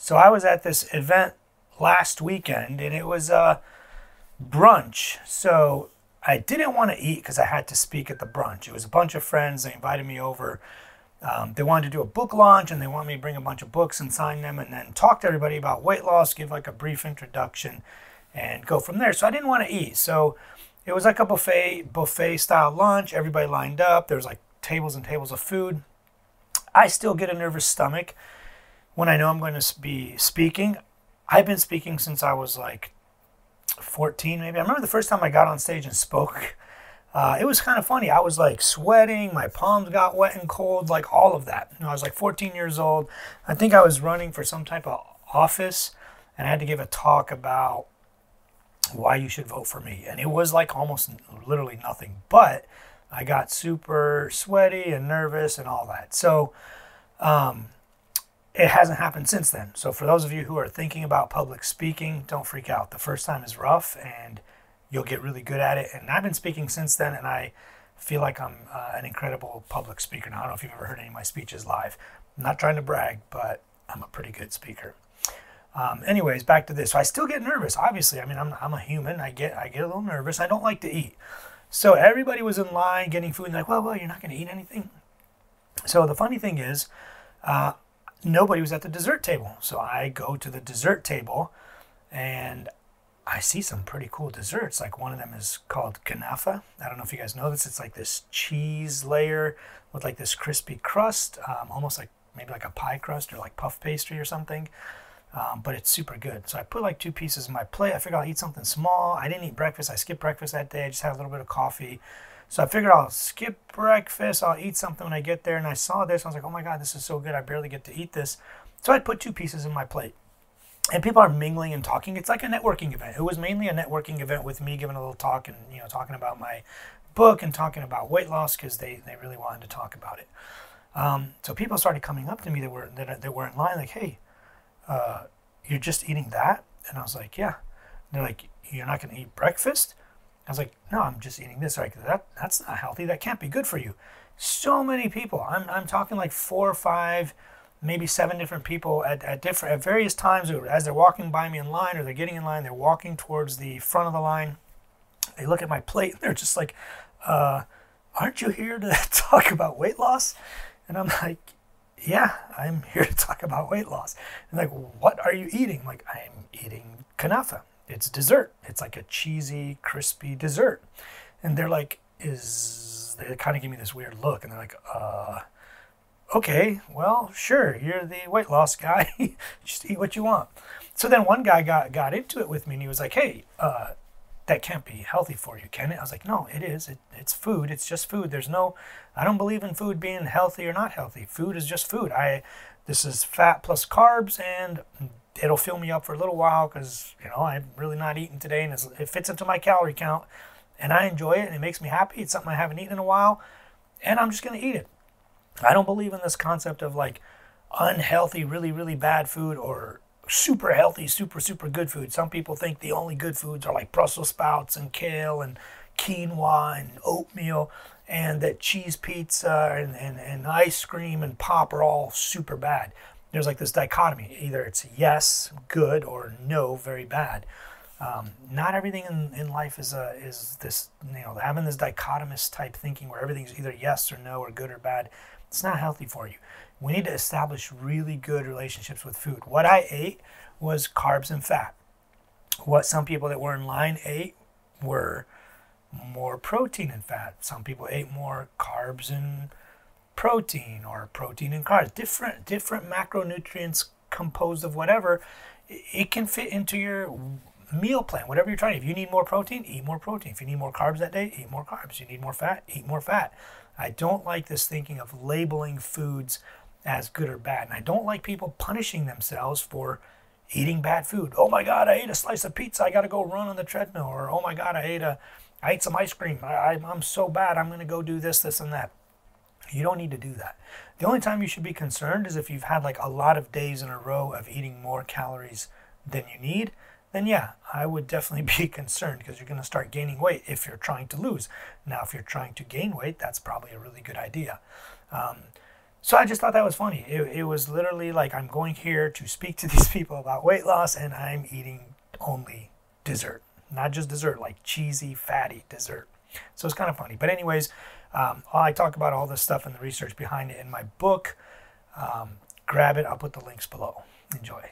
So I was at this event last weekend and it was a brunch. So I didn't want to eat because I had to speak at the brunch. It was a bunch of friends. They invited me over. Um, they wanted to do a book launch and they wanted me to bring a bunch of books and sign them and then talk to everybody about weight loss, give like a brief introduction and go from there. So I didn't want to eat. So it was like a buffet buffet style lunch. Everybody lined up. There was like tables and tables of food. I still get a nervous stomach when I know I'm going to be speaking. I've been speaking since I was like 14, maybe. I remember the first time I got on stage and spoke. Uh, it was kind of funny. I was like sweating, my palms got wet and cold, like all of that. You know, I was like 14 years old. I think I was running for some type of office, and I had to give a talk about why you should vote for me. And it was like almost literally nothing, but I got super sweaty and nervous and all that. So, um, it hasn't happened since then. So, for those of you who are thinking about public speaking, don't freak out. The first time is rough and you'll get really good at it. And I've been speaking since then, and I feel like I'm uh, an incredible public speaker. Now, I don't know if you've ever heard any of my speeches live. I'm not trying to brag, but I'm a pretty good speaker. Um, anyways, back to this. So I still get nervous. Obviously, I mean, I'm, I'm a human. I get I get a little nervous. I don't like to eat. So everybody was in line getting food, and like, well, well, you're not going to eat anything. So the funny thing is, uh, nobody was at the dessert table. So I go to the dessert table and I see some pretty cool desserts. Like one of them is called kanafa. I don't know if you guys know this. It's like this cheese layer with like this crispy crust, um, almost like maybe like a pie crust or like puff pastry or something. Um, but it's super good. So I put like two pieces in my plate. I figured I'll eat something small. I didn't eat breakfast. I skipped breakfast that day. I just had a little bit of coffee. So I figured I'll skip breakfast, I'll eat something when I get there. And I saw this, I was like, oh my God, this is so good. I barely get to eat this. So I put two pieces in my plate. And people are mingling and talking. It's like a networking event. It was mainly a networking event with me giving a little talk and, you know, talking about my book and talking about weight loss because they, they really wanted to talk about it. Um, so people started coming up to me that were, that, that were in line like, hey, uh, you're just eating that? And I was like, yeah. And they're like, you're not going to eat breakfast? I was like, no, I'm just eating this. Like that, that's not healthy. That can't be good for you. So many people. I'm, I'm talking like four or five, maybe seven different people at, at different at various times as they're walking by me in line or they're getting in line. They're walking towards the front of the line. They look at my plate. And they're just like, uh, "Aren't you here to talk about weight loss?" And I'm like, "Yeah, I'm here to talk about weight loss." And like, "What are you eating?" I'm like, "I'm eating kanafa." It's dessert. It's like a cheesy, crispy dessert. And they're like, is they kind of give me this weird look and they're like, uh, okay, well, sure, you're the weight loss guy. Just eat what you want. So then one guy got, got into it with me and he was like, hey, uh, that can't be healthy for you, can it? I was like, no, it is. It, it's food. It's just food. There's no, I don't believe in food being healthy or not healthy. Food is just food. I, this is fat plus carbs and it'll fill me up for a little while because you know I'm really not eating today, and it fits into my calorie count, and I enjoy it, and it makes me happy. It's something I haven't eaten in a while, and I'm just gonna eat it. I don't believe in this concept of like unhealthy, really, really bad food or super healthy, super, super good food. Some people think the only good foods are like Brussels sprouts and kale and quinoa and oatmeal, and that cheese pizza and, and, and ice cream and pop are all super bad there's like this dichotomy. Either it's yes good or no very bad. Um, not everything in, in life is a, is this you know having this dichotomous type thinking where everything's either yes or no or good or bad it's not healthy for you. We need to establish really good relationships with food. What i ate was carbs and fat. What some people that were in line ate were more protein and fat. Some people ate more carbs and protein or protein and carbs, different different macronutrients composed of whatever, it can fit into your meal plan, whatever you're trying. If you need more protein, eat more protein. If you need more carbs that day, eat more carbs. You need more fat, eat more fat. I don't like this thinking of labeling foods as good or bad. And I don't like people punishing themselves for eating bad food. Oh my God, I ate a slice of pizza. I got to go run on the treadmill. Or oh my God, I ate a, I ate some ice cream. I, I, I'm so bad. I'm going to go do this, this, and that. You don't need to do that. The only time you should be concerned is if you've had like a lot of days in a row of eating more calories than you need, then yeah, I would definitely be concerned because you're going to start gaining weight if you're trying to lose. Now, if you're trying to gain weight, that's probably a really good idea. Um, So I just thought that was funny. It, it was literally like I'm going here to speak to these people about weight loss, and I'm eating only dessert, not just dessert, like cheesy, fatty dessert. So it's kind of funny. But anyways, um, I talk about all this stuff and the research behind it in my book. Um, grab it. I'll put the links below. Enjoy.